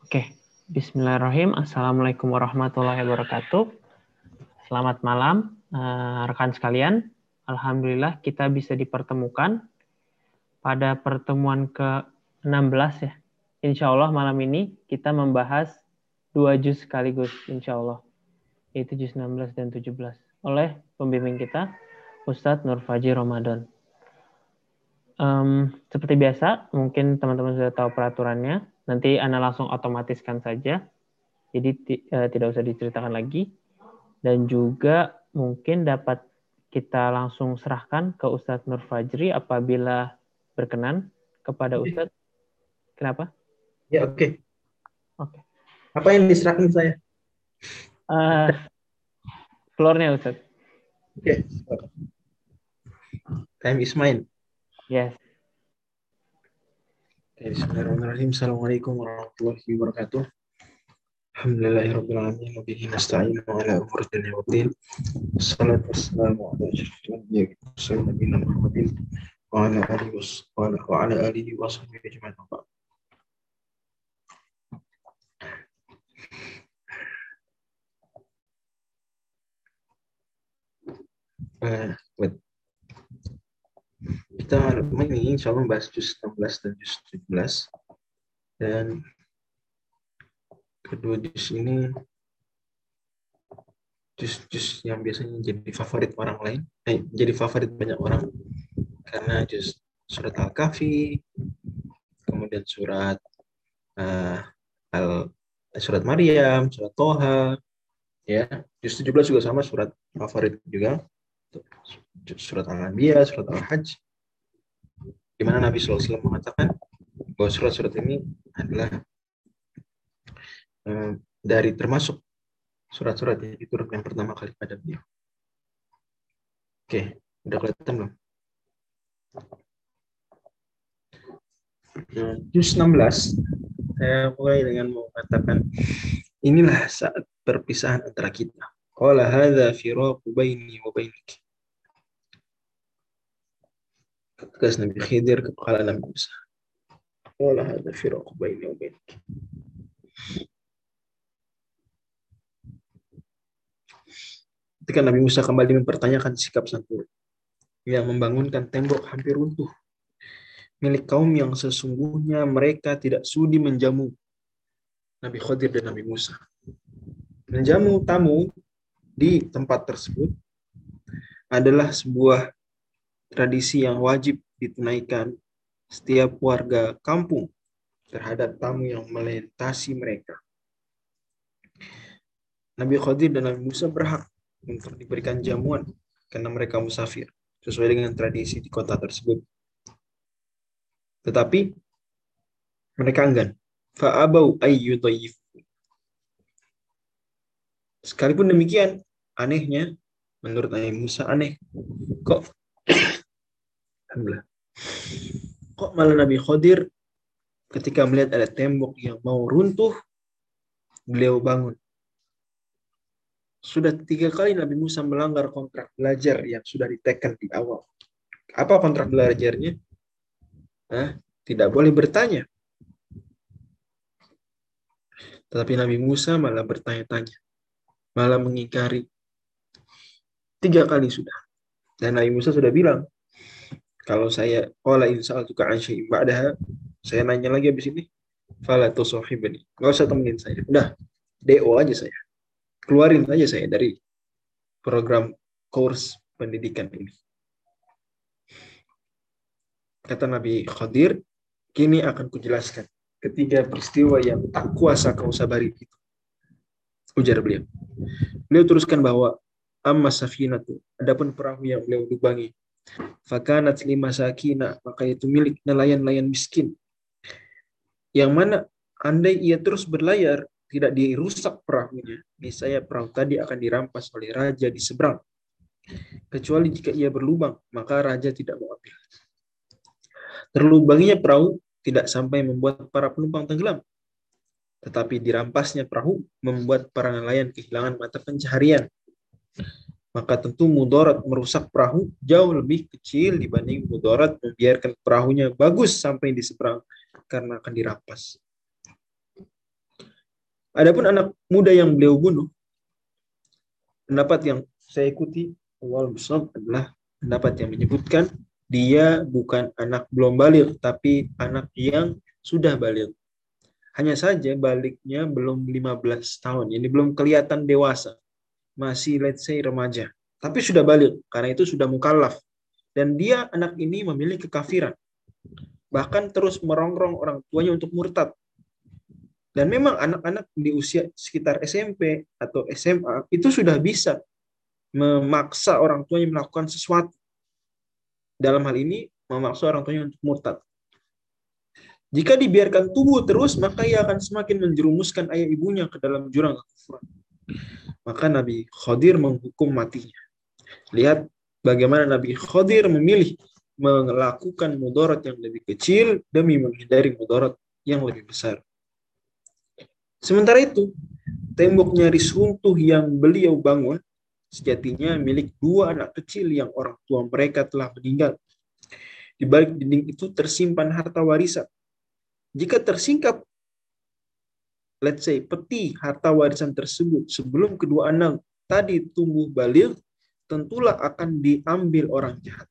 Oke, Bismillahirrahmanirrahim. Assalamualaikum warahmatullahi wabarakatuh. Selamat malam, uh, rekan sekalian. Alhamdulillah kita bisa dipertemukan pada pertemuan ke-16 ya. Insya Allah malam ini kita membahas dua juz sekaligus, insya Allah. Yaitu juz 16 dan 17. Oleh pembimbing kita, Ustadz Nur Faji Ramadan. Um, seperti biasa, mungkin teman-teman sudah tahu peraturannya. Nanti Anda langsung otomatiskan saja. Jadi uh, tidak usah diceritakan lagi. Dan juga mungkin dapat kita langsung serahkan ke Ustadz Nur Fajri apabila berkenan kepada Ustadz. Kenapa? Ya, oke. Okay. Oke. Okay. Apa yang diserahkan saya? Uh, floornya Ustadz. Oke. Okay. Time is mine. Yes. Bismillahirrahmanirrahim. Assalamualaikum warahmatullahi wabarakatuh. Alhamdulillahirrahmanirrahim. Wabihi nasta'in wa ala umur dunia wa din. Assalatu wassalamu ala nabiyina Muhammadin wa ala alihi wa wa ala alihi wa. Uh. Kita malam ini insya Allah membahas juz 16 dan juz 17. Dan kedua juz ini juz-juz yang biasanya jadi favorit orang lain, eh, jadi favorit banyak orang. Karena juz surat Al-Kahfi, kemudian surat uh, Al surat Maryam, surat Toha, ya, juz 17 juga sama surat favorit juga surat Al-Anbiya, surat Al-Hajj, di mana Nabi SAW mengatakan bahwa surat-surat ini adalah um, dari termasuk surat-surat yang diturut yang pertama kali pada beliau. Oke, udah kelihatan belum? Juz 16, saya mulai dengan mengatakan, inilah saat perpisahan antara kita. Qala hadza firaqu baini wa bainik. Tegas Nabi Khidir kepada Nabi Musa. Qala hadza firaqu baini wa bainik. Ketika Nabi Musa kembali mempertanyakan sikap sang guru yang membangunkan tembok hampir runtuh milik kaum yang sesungguhnya mereka tidak sudi menjamu Nabi Khidir dan Nabi Musa. Menjamu tamu di tempat tersebut adalah sebuah tradisi yang wajib ditunaikan setiap warga kampung terhadap tamu yang melintasi mereka. Nabi Khadir dan Nabi Musa berhak untuk diberikan jamuan karena mereka musafir sesuai dengan tradisi di kota tersebut. Tetapi mereka enggan. Fa'abau. Sekalipun demikian, anehnya menurut Nabi Musa aneh. Kok kok malah Nabi Khadir ketika melihat ada tembok yang mau runtuh beliau bangun? Sudah tiga kali Nabi Musa melanggar kontrak belajar yang sudah diteken di awal. Apa kontrak belajarnya? Hah? tidak boleh bertanya. Tetapi Nabi Musa malah bertanya-tanya malah mengingkari Tiga kali sudah. Dan Nabi Musa sudah bilang, kalau saya olah insya tuka ansyai ba'daha, saya nanya lagi habis ini, fala tusohibani. Nggak usah temenin saya. Udah, DO aja saya. Keluarin aja saya dari program course pendidikan ini. Kata Nabi Khadir, kini akan kujelaskan ketiga peristiwa yang tak kuasa kau sabari itu. Ujar beliau. Beliau teruskan bahwa amma safinatu adapun perahu yang beliau lubangi fakanat lima sakina maka itu milik nelayan-nelayan miskin. Yang mana andai ia terus berlayar tidak dirusak perahunya niscaya perahu tadi akan dirampas oleh raja di seberang. Kecuali jika ia berlubang maka raja tidak mau ambil. Terlubanginya perahu tidak sampai membuat para penumpang tenggelam. Tetapi dirampasnya perahu membuat para nelayan kehilangan mata pencaharian maka tentu mudarat merusak perahu jauh lebih kecil dibanding mudarat membiarkan perahunya bagus sampai di seberang karena akan dirampas. Adapun anak muda yang beliau bunuh, pendapat yang saya ikuti awal adalah pendapat yang menyebutkan dia bukan anak belum balik, tapi anak yang sudah balik. Hanya saja baliknya belum 15 tahun. Ini belum kelihatan dewasa. Masih let's say remaja. Tapi sudah balik. Karena itu sudah mukallaf. Dan dia anak ini memiliki kekafiran. Bahkan terus merongrong orang tuanya untuk murtad. Dan memang anak-anak di usia sekitar SMP atau SMA itu sudah bisa memaksa orang tuanya melakukan sesuatu. Dalam hal ini memaksa orang tuanya untuk murtad. Jika dibiarkan tumbuh terus, maka ia akan semakin menjerumuskan ayah ibunya ke dalam jurang kekufuran. Maka Nabi Khadir menghukum matinya. Lihat bagaimana Nabi Khadir memilih melakukan mudarat yang lebih kecil demi menghindari mudarat yang lebih besar. Sementara itu, tembok nyaris runtuh yang beliau bangun sejatinya milik dua anak kecil yang orang tua mereka telah meninggal. Di balik dinding itu tersimpan harta warisan jika tersingkap let's say peti harta warisan tersebut sebelum kedua anak tadi tumbuh balik, tentulah akan diambil orang jahat.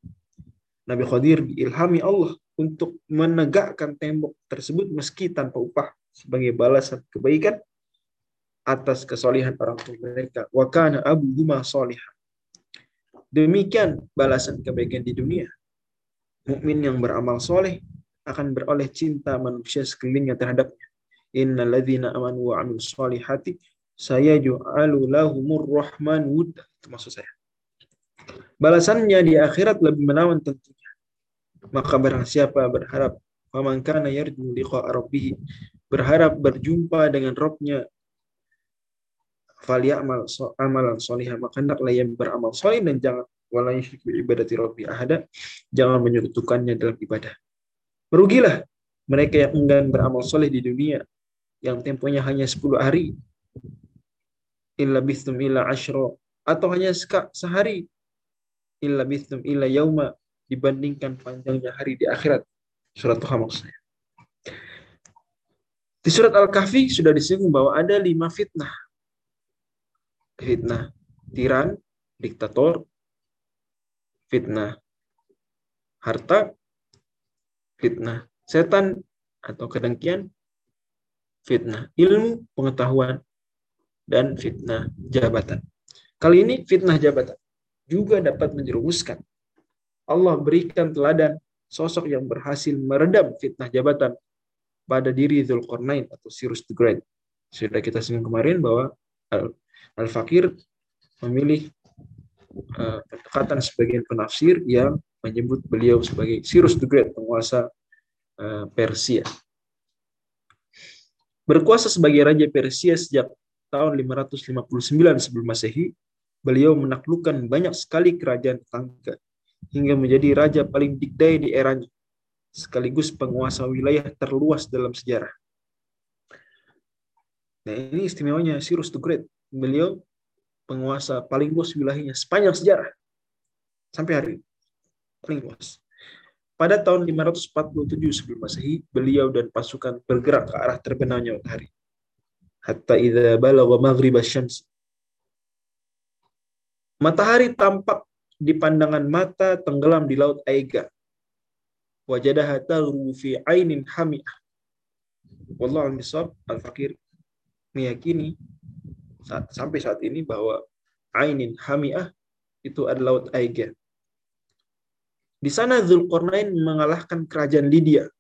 Nabi Khadir diilhami Allah untuk menegakkan tembok tersebut meski tanpa upah sebagai balasan kebaikan atas kesolihan orang tua mereka. Wa kana abuhuma solihah. Demikian balasan kebaikan di dunia. Mukmin yang beramal soleh akan beroleh cinta manusia sekelilingnya terhadapnya. Innalladzina amanu wa amilus solihati sayaju'alu lahumur rahman wudda. Itu maksud saya. Balasannya di akhirat lebih menawan tentunya. Maka barang siapa berharap faman kana yarju liqa'a rabbih berharap berjumpa dengan Robnya falyamal amalan solihah maka hendaklah yang beramal soleh dan jangan wala yusyrik bi ibadati rabbi ahada jangan menyekutukannya dalam ibadah Merugilah mereka yang enggan beramal soleh di dunia yang temponya hanya 10 hari illa illa ashro atau hanya sehari illa bithum illa yauma dibandingkan panjangnya hari di akhirat. Surat Tuhan maksudnya. Di surat Al-Kahfi sudah disinggung bahwa ada lima fitnah. Fitnah tiran diktator fitnah harta fitnah setan atau kedengkian, fitnah ilmu, pengetahuan, dan fitnah jabatan. Kali ini fitnah jabatan juga dapat menjerumuskan. Allah berikan teladan sosok yang berhasil meredam fitnah jabatan pada diri Zulkarnain atau Cyrus the Great. Sudah kita singgung kemarin bahwa Al-Fakir memilih uh, pendekatan sebagian penafsir yang menyebut beliau sebagai Cyrus the Great, penguasa uh, Persia. Berkuasa sebagai raja Persia sejak tahun 559 sebelum Masehi, beliau menaklukkan banyak sekali kerajaan tetangga hingga menjadi raja paling dikdaya di eranya, sekaligus penguasa wilayah terluas dalam sejarah. Nah, ini istimewanya Cyrus the Great. Beliau penguasa paling luas wilayahnya sepanjang sejarah sampai hari ini paling luas. Pada tahun 547 sebelum Masehi, beliau dan pasukan bergerak ke arah terbenamnya matahari. Hatta idza balagha maghrib asy Matahari tampak di pandangan mata tenggelam di laut Aiga. Wajadaha taghru fi ainin hami'ah. Wallahu a'lam Al-Fakir meyakini saat, sampai saat ini bahwa ainin hami'ah itu adalah laut Aiga. Di sana Zulkarnain mengalahkan kerajaan Lydia.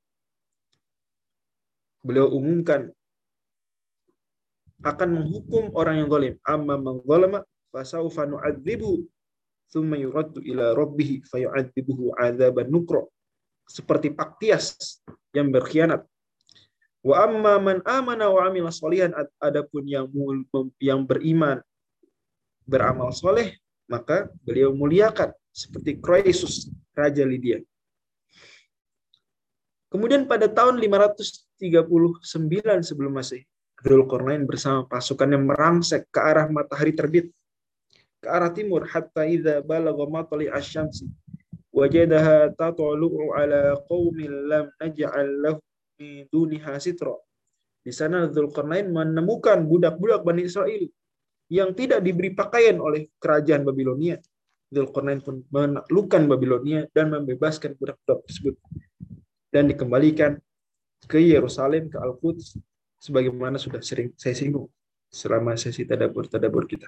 Beliau umumkan akan menghukum orang yang zalim. Amma man zalama fasawfa nu'adzibu thumma yuraddu ila rabbih fayu'adzibuhu 'adzaban nukra. Seperti Paktias yang berkhianat. Wa amma man amana wa amila solihan adapun yang yang beriman beramal soleh maka beliau muliakan seperti Croesus Raja Lydia. Kemudian pada tahun 539 sebelum Masehi, Dzulkarnain bersama pasukannya merangsek ke arah matahari terbit ke arah timur hatta idza balagha matali asy-syamsi wajadaha tatlu'u ala qaumin lam naj'al lahu min duniha sitra Di sana Zulkarnain menemukan budak-budak Bani Israel yang tidak diberi pakaian oleh kerajaan Babilonia. Zulkarnain pun menaklukkan Babilonia dan membebaskan budak-budak tersebut dan dikembalikan ke Yerusalem ke Al-Quds sebagaimana sudah sering saya singgung selama sesi tadabur-tadabur kita.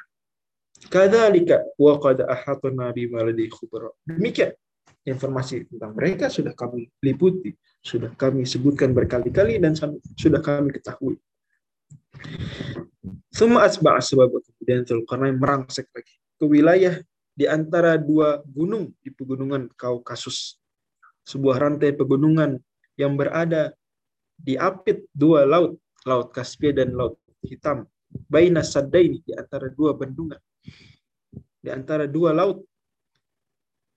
Kadzalika wa qad ahatna bima khubra. Demikian informasi tentang mereka sudah kami liputi, sudah kami sebutkan berkali-kali dan sudah kami ketahui. Semua asba' sebab kemudian Zulkarnain merangsek lagi ke wilayah di antara dua gunung di pegunungan Kaukasus. Sebuah rantai pegunungan yang berada di apit dua laut, Laut Kaspia dan Laut Hitam. Baina Sadaini di antara dua bendungan. Di antara dua laut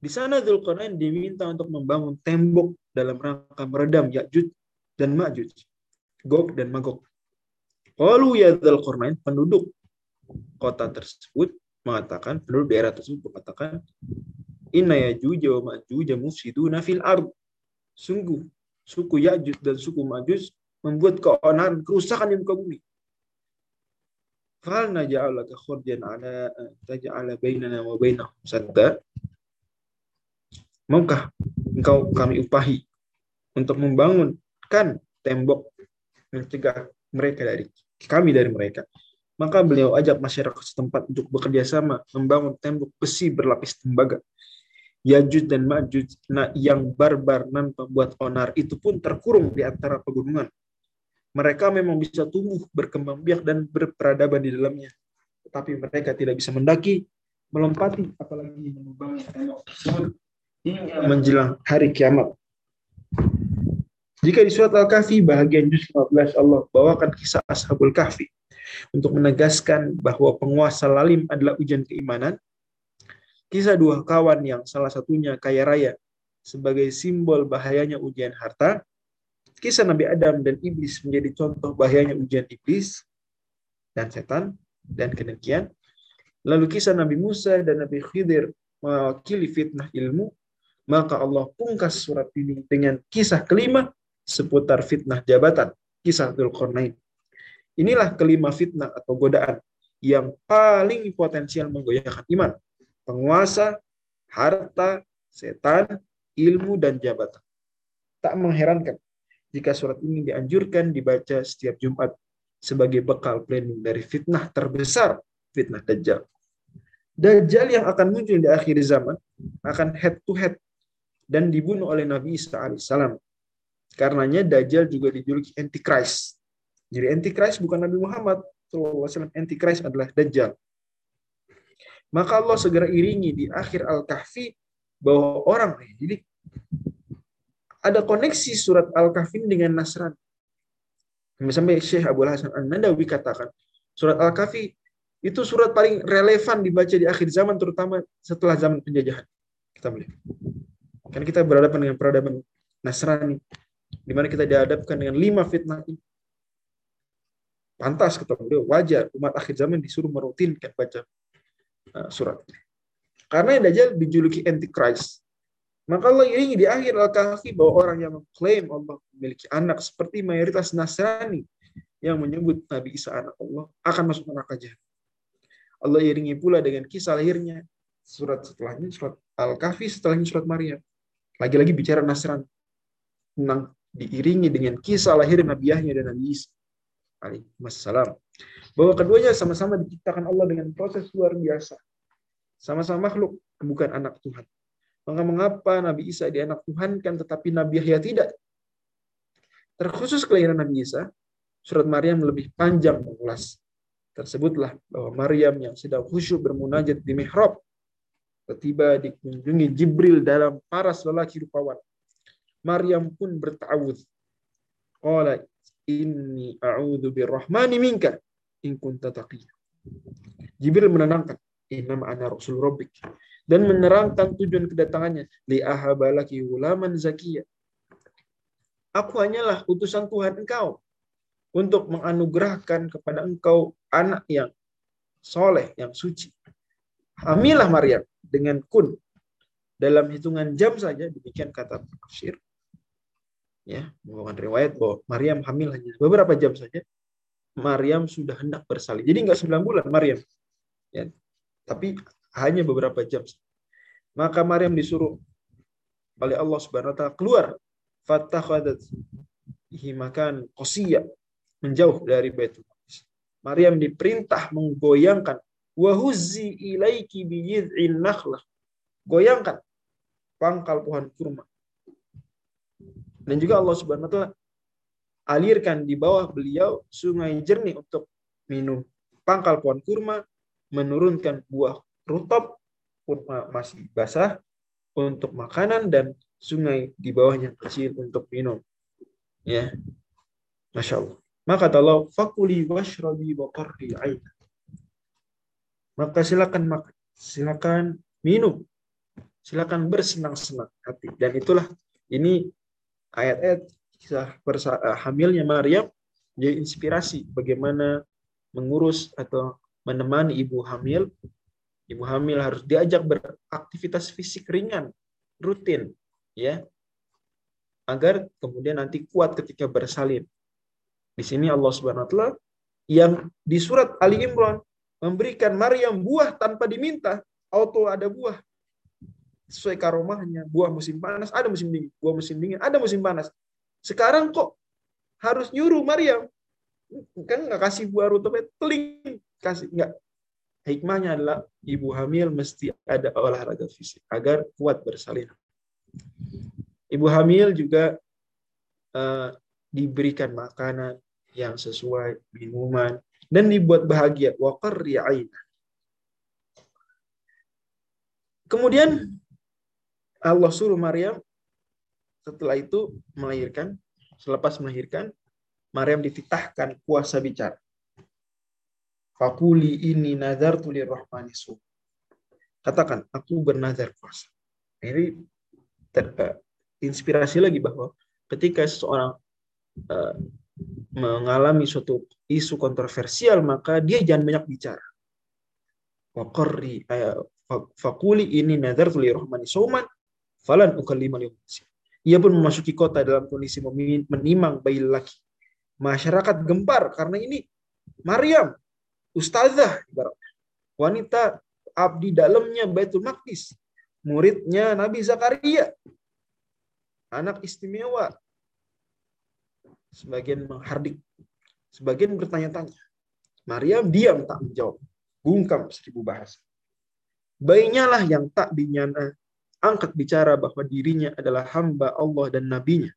di sana Zulkarnain diminta untuk membangun tembok dalam rangka meredam Ya'juj dan Ma'juj, Gog dan Magog. Lalu ya Zulkarnain, penduduk kota tersebut mengatakan, penduduk daerah tersebut mengatakan, Inna Ya'juj wa Ma'juj mufsiduna fil ard. Sungguh, suku Ya'juj dan suku Ma'juj membuat keonaran, kerusakan di muka bumi. Fal naja'alaka khurjan ala taja'ala bainana wa bainahum sadda maukah engkau kami upahi untuk membangunkan tembok mencegah mereka dari kami dari mereka. Maka beliau ajak masyarakat setempat untuk bekerja sama membangun tembok besi berlapis tembaga. Yajud dan Majud nah, yang barbar dan pembuat onar itu pun terkurung di antara pegunungan. Mereka memang bisa tumbuh, berkembang biak dan berperadaban di dalamnya. Tetapi mereka tidak bisa mendaki, melompati, apalagi membangun tembok tersebut menjelang hari kiamat. Jika di surat Al-Kahfi bahagian juz 15 Allah bawakan kisah Ashabul Kahfi untuk menegaskan bahwa penguasa lalim adalah ujian keimanan, kisah dua kawan yang salah satunya kaya raya sebagai simbol bahayanya ujian harta, kisah Nabi Adam dan iblis menjadi contoh bahayanya ujian iblis dan setan dan kedengkian, lalu kisah Nabi Musa dan Nabi Khidir mewakili fitnah ilmu. Maka Allah pungkas surat ini dengan kisah kelima seputar fitnah jabatan, kisah Dzulqarnain. Inilah kelima fitnah atau godaan yang paling potensial menggoyahkan iman. Penguasa, harta, setan, ilmu, dan jabatan. Tak mengherankan jika surat ini dianjurkan dibaca setiap Jumat sebagai bekal planning dari fitnah terbesar, fitnah Dajjal. Dajjal yang akan muncul di akhir zaman akan head to head dan dibunuh oleh Nabi Isa alaihissalam. Karenanya Dajjal juga dijuluki Antichrist. Jadi Antichrist bukan Nabi Muhammad SAW. Antichrist adalah Dajjal. Maka Allah segera iringi di akhir Al-Kahfi bahwa orang jadi ada koneksi surat Al-Kahfi dengan Nasrani. Sampai Syekh Abu Hasan An-Nadawi katakan, surat Al-Kahfi itu surat paling relevan dibaca di akhir zaman, terutama setelah zaman penjajahan. Kita melihat. Kan kita berhadapan dengan peradaban Nasrani, di mana kita dihadapkan dengan lima fitnah ini. Pantas kata beliau, wajar umat akhir zaman disuruh merutinkan baca uh, surat ini. Karena yang Dajjal dijuluki antichrist. Maka Allah iringi di akhir Al-Kahfi bahwa orang yang mengklaim Allah memiliki anak seperti mayoritas Nasrani yang menyebut Nabi Isa anak Allah akan masuk neraka jahat. Allah iringi pula dengan kisah lahirnya surat setelahnya surat Al-Kahfi setelahnya surat Maryam. Lagi-lagi bicara Nasrani. Tentang diiringi dengan kisah lahir Yahya dan Nabi Isa. Alaihissalam. Bahwa keduanya sama-sama diciptakan Allah dengan proses luar biasa. Sama-sama makhluk, bukan anak Tuhan. Maka mengapa Nabi Isa di anak Tuhan kan tetapi Nabi Yahya tidak? Terkhusus kelahiran Nabi Isa, surat Maryam lebih panjang mengulas. Tersebutlah bahwa Maryam yang sedang khusyuk bermunajat di mihrab Tiba dikunjungi Jibril dalam paras lelaki rupawan. Maryam pun bertawud. Qala inni a'udzu birrahmani minka in kunta taqiyya. Jibril menenangkan, "Innama ana rasul rabbik." Dan menerangkan tujuan kedatangannya, li ahabalaki ulaman zakiyya. Aku hanyalah utusan Tuhan engkau untuk menganugerahkan kepada engkau anak yang soleh, yang suci. Hamilah Maryam dengan kun dalam hitungan jam saja demikian kata tafsir ya membawakan riwayat bahwa Maryam hamil hanya beberapa jam saja. Maryam sudah hendak bersalin. Jadi nggak 9 bulan Maryam. Ya tapi hanya beberapa jam. Maka Maryam disuruh oleh Allah Subhanahu wa taala keluar. Fatakhadat makan qosiyya menjauh dari Baitul Maryam diperintah menggoyangkan. Wahuzzi ilaiki biyid'in nakhlah goyangkan pangkal pohon kurma dan juga Allah Subhanahu wa taala alirkan di bawah beliau sungai jernih untuk minum. Pangkal pohon kurma menurunkan buah rutab kurma masih basah untuk makanan dan sungai di bawahnya kecil untuk minum. Ya. Masya Allah. Maka Allah, fakuli washrabi wa qarri Maka silakan makan, silakan minum, silakan bersenang-senang hati. Dan itulah ini ayat-ayat kisah eh, hamilnya Maryam jadi inspirasi bagaimana mengurus atau menemani ibu hamil. Ibu hamil harus diajak beraktivitas fisik ringan, rutin, ya, agar kemudian nanti kuat ketika bersalin. Di sini Allah Subhanahu wa taala yang di surat Ali Imran memberikan Maryam buah tanpa diminta, auto ada buah sesuai karomahnya. Buah musim panas, ada musim dingin. Buah musim dingin, ada musim panas. Sekarang kok harus nyuruh Maryam? Kan nggak kasih buah rutubnya, teling. Kasih, nggak. Hikmahnya adalah ibu hamil mesti ada olahraga fisik agar kuat bersalin. Ibu hamil juga uh, diberikan makanan yang sesuai, minuman, dan dibuat bahagia. Waqarri Kemudian Allah suruh Maryam setelah itu melahirkan, selepas melahirkan, Maryam dititahkan kuasa bicara. Fakuli ini nazar tulir rahmani Katakan, aku bernazar puasa. Ini ter, uh, inspirasi lagi bahwa ketika seseorang uh, mengalami suatu isu kontroversial, maka dia jangan banyak bicara. Uh, fakuli ini nazar tulir rahmani suman Falan ukallimal Ia pun memasuki kota dalam kondisi menimang bayi laki. Masyarakat gempar karena ini Maryam, ustazah. Wanita abdi dalamnya Baitul Maqdis. Muridnya Nabi Zakaria. Anak istimewa. Sebagian menghardik. Sebagian bertanya-tanya. Maryam diam tak menjawab. Bungkam seribu bahasa. Bayinya lah yang tak dinyana angkat bicara bahwa dirinya adalah hamba Allah dan nabinya.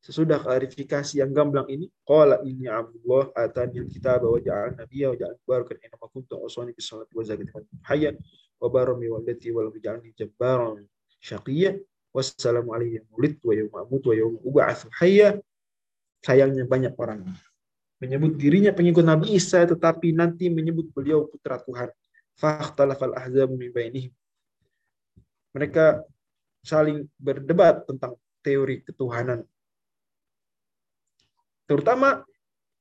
Sesudah klarifikasi yang gamblang ini, qala inni abdullah atani kita bahwa ja'al nabiyya wa ja'al barakan inna ma kuntu usani bis salati wa zakati hayya wa barami walati wa lam ja'alni jabbaran syaqiyya wassalamu alayhi mulid wa yawma amut wa yawma ub'atsu hayya. Sayangnya banyak orang menyebut dirinya pengikut Nabi Isa tetapi nanti menyebut beliau putra Tuhan. Fakhtalafal ahzabu min bainihim mereka saling berdebat tentang teori ketuhanan. Terutama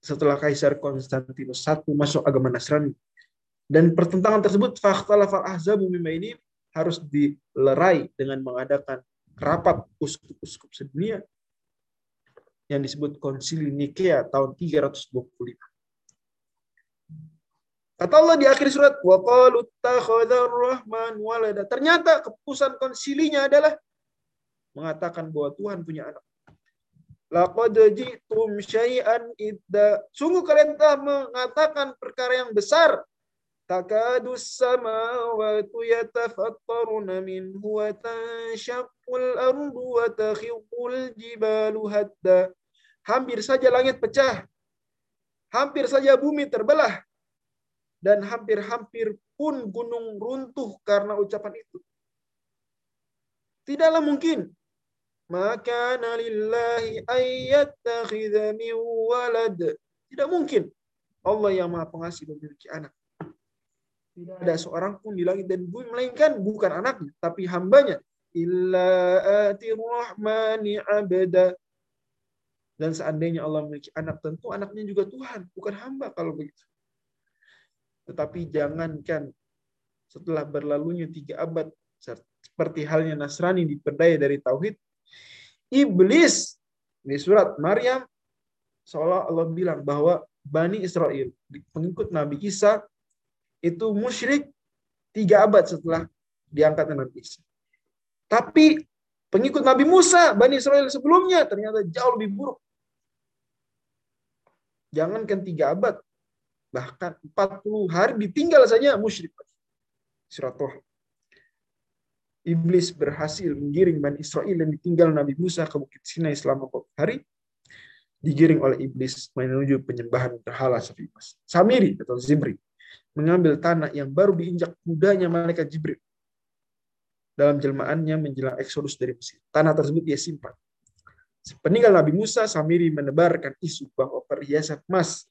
setelah Kaisar Konstantinus I masuk agama Nasrani. Dan pertentangan tersebut fakhtalafa ahzabu ini harus dilerai dengan mengadakan rapat uskup-uskup sedunia yang disebut Konsili Nikea tahun 325. Kata Allah di akhir surat, wa rahman walada. Ternyata keputusan konsilinya adalah mengatakan bahwa Tuhan punya anak. Laqad ji'tum syai'an idda. Sungguh kalian telah mengatakan perkara yang besar. Takadu samawati yatafattaruna minhu wa tanshaqqul ardu wa takhiqul jibalu hadda. Hampir saja langit pecah. Hampir saja bumi terbelah dan hampir-hampir pun gunung runtuh karena ucapan itu. Tidaklah mungkin. Maka nalillahi ayyattakhidha min walad. Tidak mungkin. Allah yang maha pengasih memiliki anak. Tidak ada seorang pun di langit dan bumi melainkan bukan anaknya, tapi hambanya. Illa ati rahmani abda. Dan seandainya Allah memiliki anak, tentu anaknya juga Tuhan, bukan hamba kalau begitu. Tetapi jangankan setelah berlalunya tiga abad, seperti halnya Nasrani diperdaya dari Tauhid, Iblis Di surat Maryam seolah Allah bilang bahwa Bani Israel, pengikut Nabi Isa, itu musyrik tiga abad setelah diangkat Nabi Isa. Tapi pengikut Nabi Musa, Bani Israel sebelumnya ternyata jauh lebih buruk. Jangankan tiga abad, bahkan 40 hari ditinggal saja musyrik. Surat. Iblis berhasil menggiring Bani Israel dan ditinggal Nabi Musa ke Bukit Sinai selama 40 hari digiring oleh iblis menuju penyembahan berhala sapi emas. Samiri atau Zimri mengambil tanah yang baru diinjak kudanya malaikat Jibril. Dalam jelmaannya menjelang eksodus dari Mesir. Tanah tersebut dia simpan. Sepeninggal Nabi Musa, Samiri menebarkan isu bahwa perhiasan emas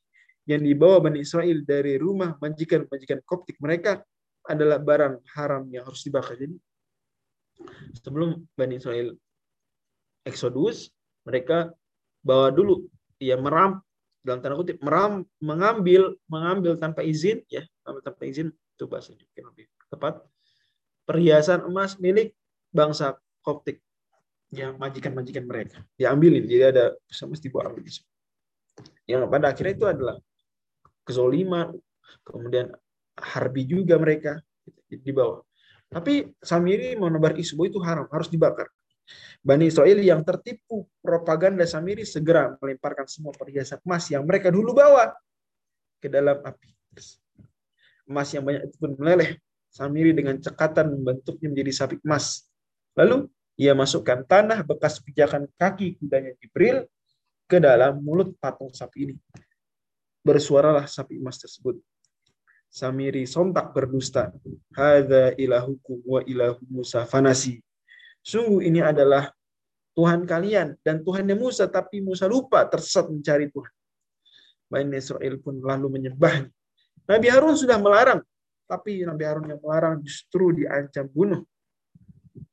yang dibawa Bani Israel dari rumah majikan-majikan koptik. Mereka adalah barang haram yang harus dibakar. Jadi sebelum Bani Israel eksodus, mereka bawa dulu ya meram dalam tanda kutip meram mengambil mengambil tanpa izin ya mengambil tanpa izin itu bahasanya mungkin lebih tepat perhiasan emas milik bangsa Koptik yang majikan-majikan mereka. Diambilin jadi ada mesti dibawa yang pada akhirnya itu adalah kezoliman kemudian harbi juga mereka dibawa tapi Samiri menebar isu itu haram harus dibakar Bani Israel yang tertipu propaganda Samiri segera melemparkan semua perhiasan emas yang mereka dulu bawa ke dalam api. Emas yang banyak itu pun meleleh. Samiri dengan cekatan membentuknya menjadi sapi emas. Lalu ia masukkan tanah bekas pijakan kaki kudanya Jibril ke dalam mulut patung sapi ini. Bersuaralah sapi emas tersebut. Samiri sontak berdusta. Hada ilahukum wa ilahu Musa fanasi. Sungguh ini adalah Tuhan kalian dan Tuhannya Musa, tapi Musa lupa tersesat mencari Tuhan. Bani Israel pun lalu menyembahnya. Nabi Harun sudah melarang, tapi Nabi Harun yang melarang justru diancam bunuh.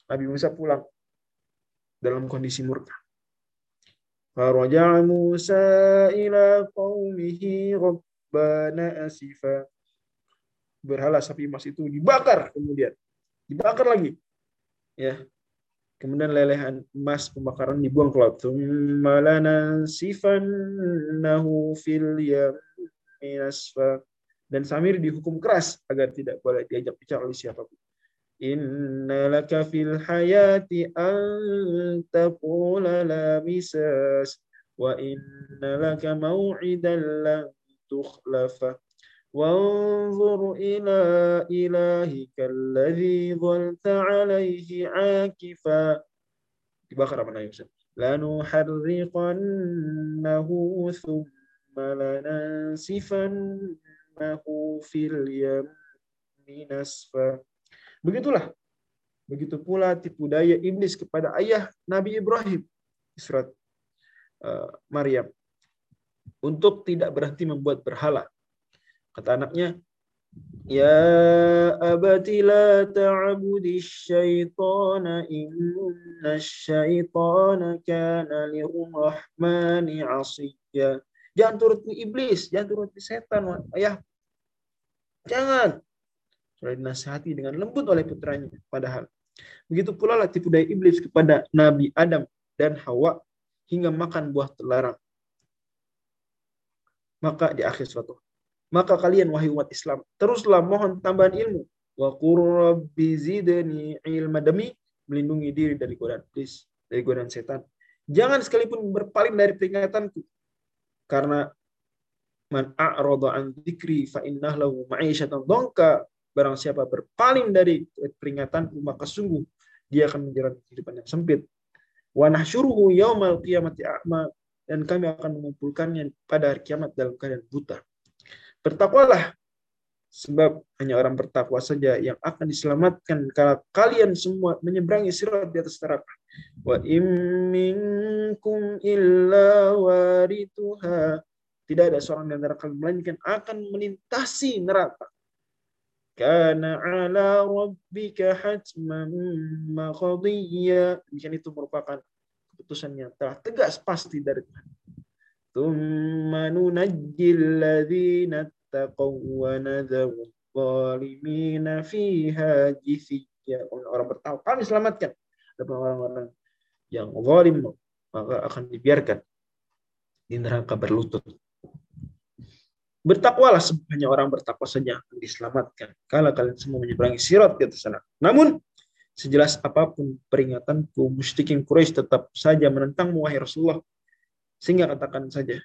Nabi Musa pulang dalam kondisi murka. Faraja Musa ila qawmihi rabbana asifa. Berhala sapi emas itu dibakar kemudian. Dibakar lagi. Ya, Kemudian lelehan emas pembakaran dibuang ke laut. Dan Samir dihukum keras agar tidak boleh diajak bicara oleh siapa pun. إن لك في الحياة أن تقول لا مساس وإن لك موعدا لن تخلفه وانظر إلى إلهك الذي ظلت عليه عاكفا. بخر من يوسف لنحرقنه ثم لننسفنه في اليم نسفا. Begitulah. Begitu pula tipu daya iblis kepada ayah Nabi Ibrahim. Surat uh, Maryam. Untuk tidak berhenti membuat berhala. Kata anaknya, Ya abati la ta'budi syaitana inna syaitana kana lirrahmani asiyya. Jangan turuti iblis, jangan turuti setan. Ayah, jangan. Sudah dinasihati dengan lembut oleh putranya. Padahal, begitu pula lah tipu daya iblis kepada Nabi Adam dan Hawa hingga makan buah terlarang. Maka di akhir suatu maka kalian wahai umat Islam, teruslah mohon tambahan ilmu. Wa rabbi zidni ilma demi melindungi diri dari godaan iblis, dari godaan setan. Jangan sekalipun berpaling dari peringatanku. Karena man a'rada an dzikri fa innah lahu ma'isyatan dongka. Barang siapa berpaling dari peringatanku maka sungguh dia akan menjalani kehidupan yang sempit. Wa nahsyuruhu yaumal qiyamati a'ma dan kami akan mengumpulkannya pada hari kiamat dalam keadaan buta. Bertakwalah sebab hanya orang bertakwa saja yang akan diselamatkan kalau kalian semua menyeberangi sirat di atas neraka. Wa imminkum illa warituha. Tidak ada seorang di antara melainkan akan melintasi neraka. Karena ala rabbika hatman maqadiyya. Demikian itu merupakan keputusan yang telah tegas pasti dari Tuhan. ثم ننجي الذين اتقوا ونذر الظالمين فيها جثيا orang bertakwa kami selamatkan ada orang-orang yang zalim maka akan dibiarkan di neraka berlutut. Bertakwalah hanya orang bertakwa saja akan diselamatkan. Kalau kalian semua menyeberangi sirat di atas sana. Namun, sejelas apa pun peringatanku, musyrikin Quraisy tetap saja menentangmu, wahai Rasulullah. Sehingga katakan saja,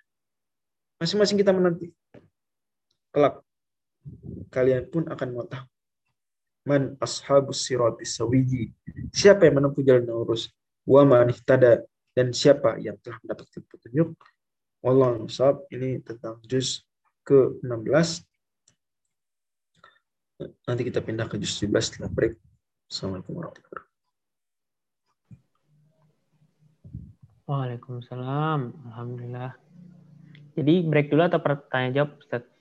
masing-masing kita menanti. Kelak, kalian pun akan mengetahui. Man ashabus siratis sawiji. Siapa yang menempuh jalan lurus? Wa man ihtada. Dan siapa yang telah mendapatkan petunjuk? Wallahu ini tentang juz ke-16. Nanti kita pindah ke juz 17 setelah break. Assalamualaikum warahmatullahi wabarakatuh. Waalaikumsalam. Alhamdulillah. Jadi break dulu atau pertanyaan jawab Ustaz?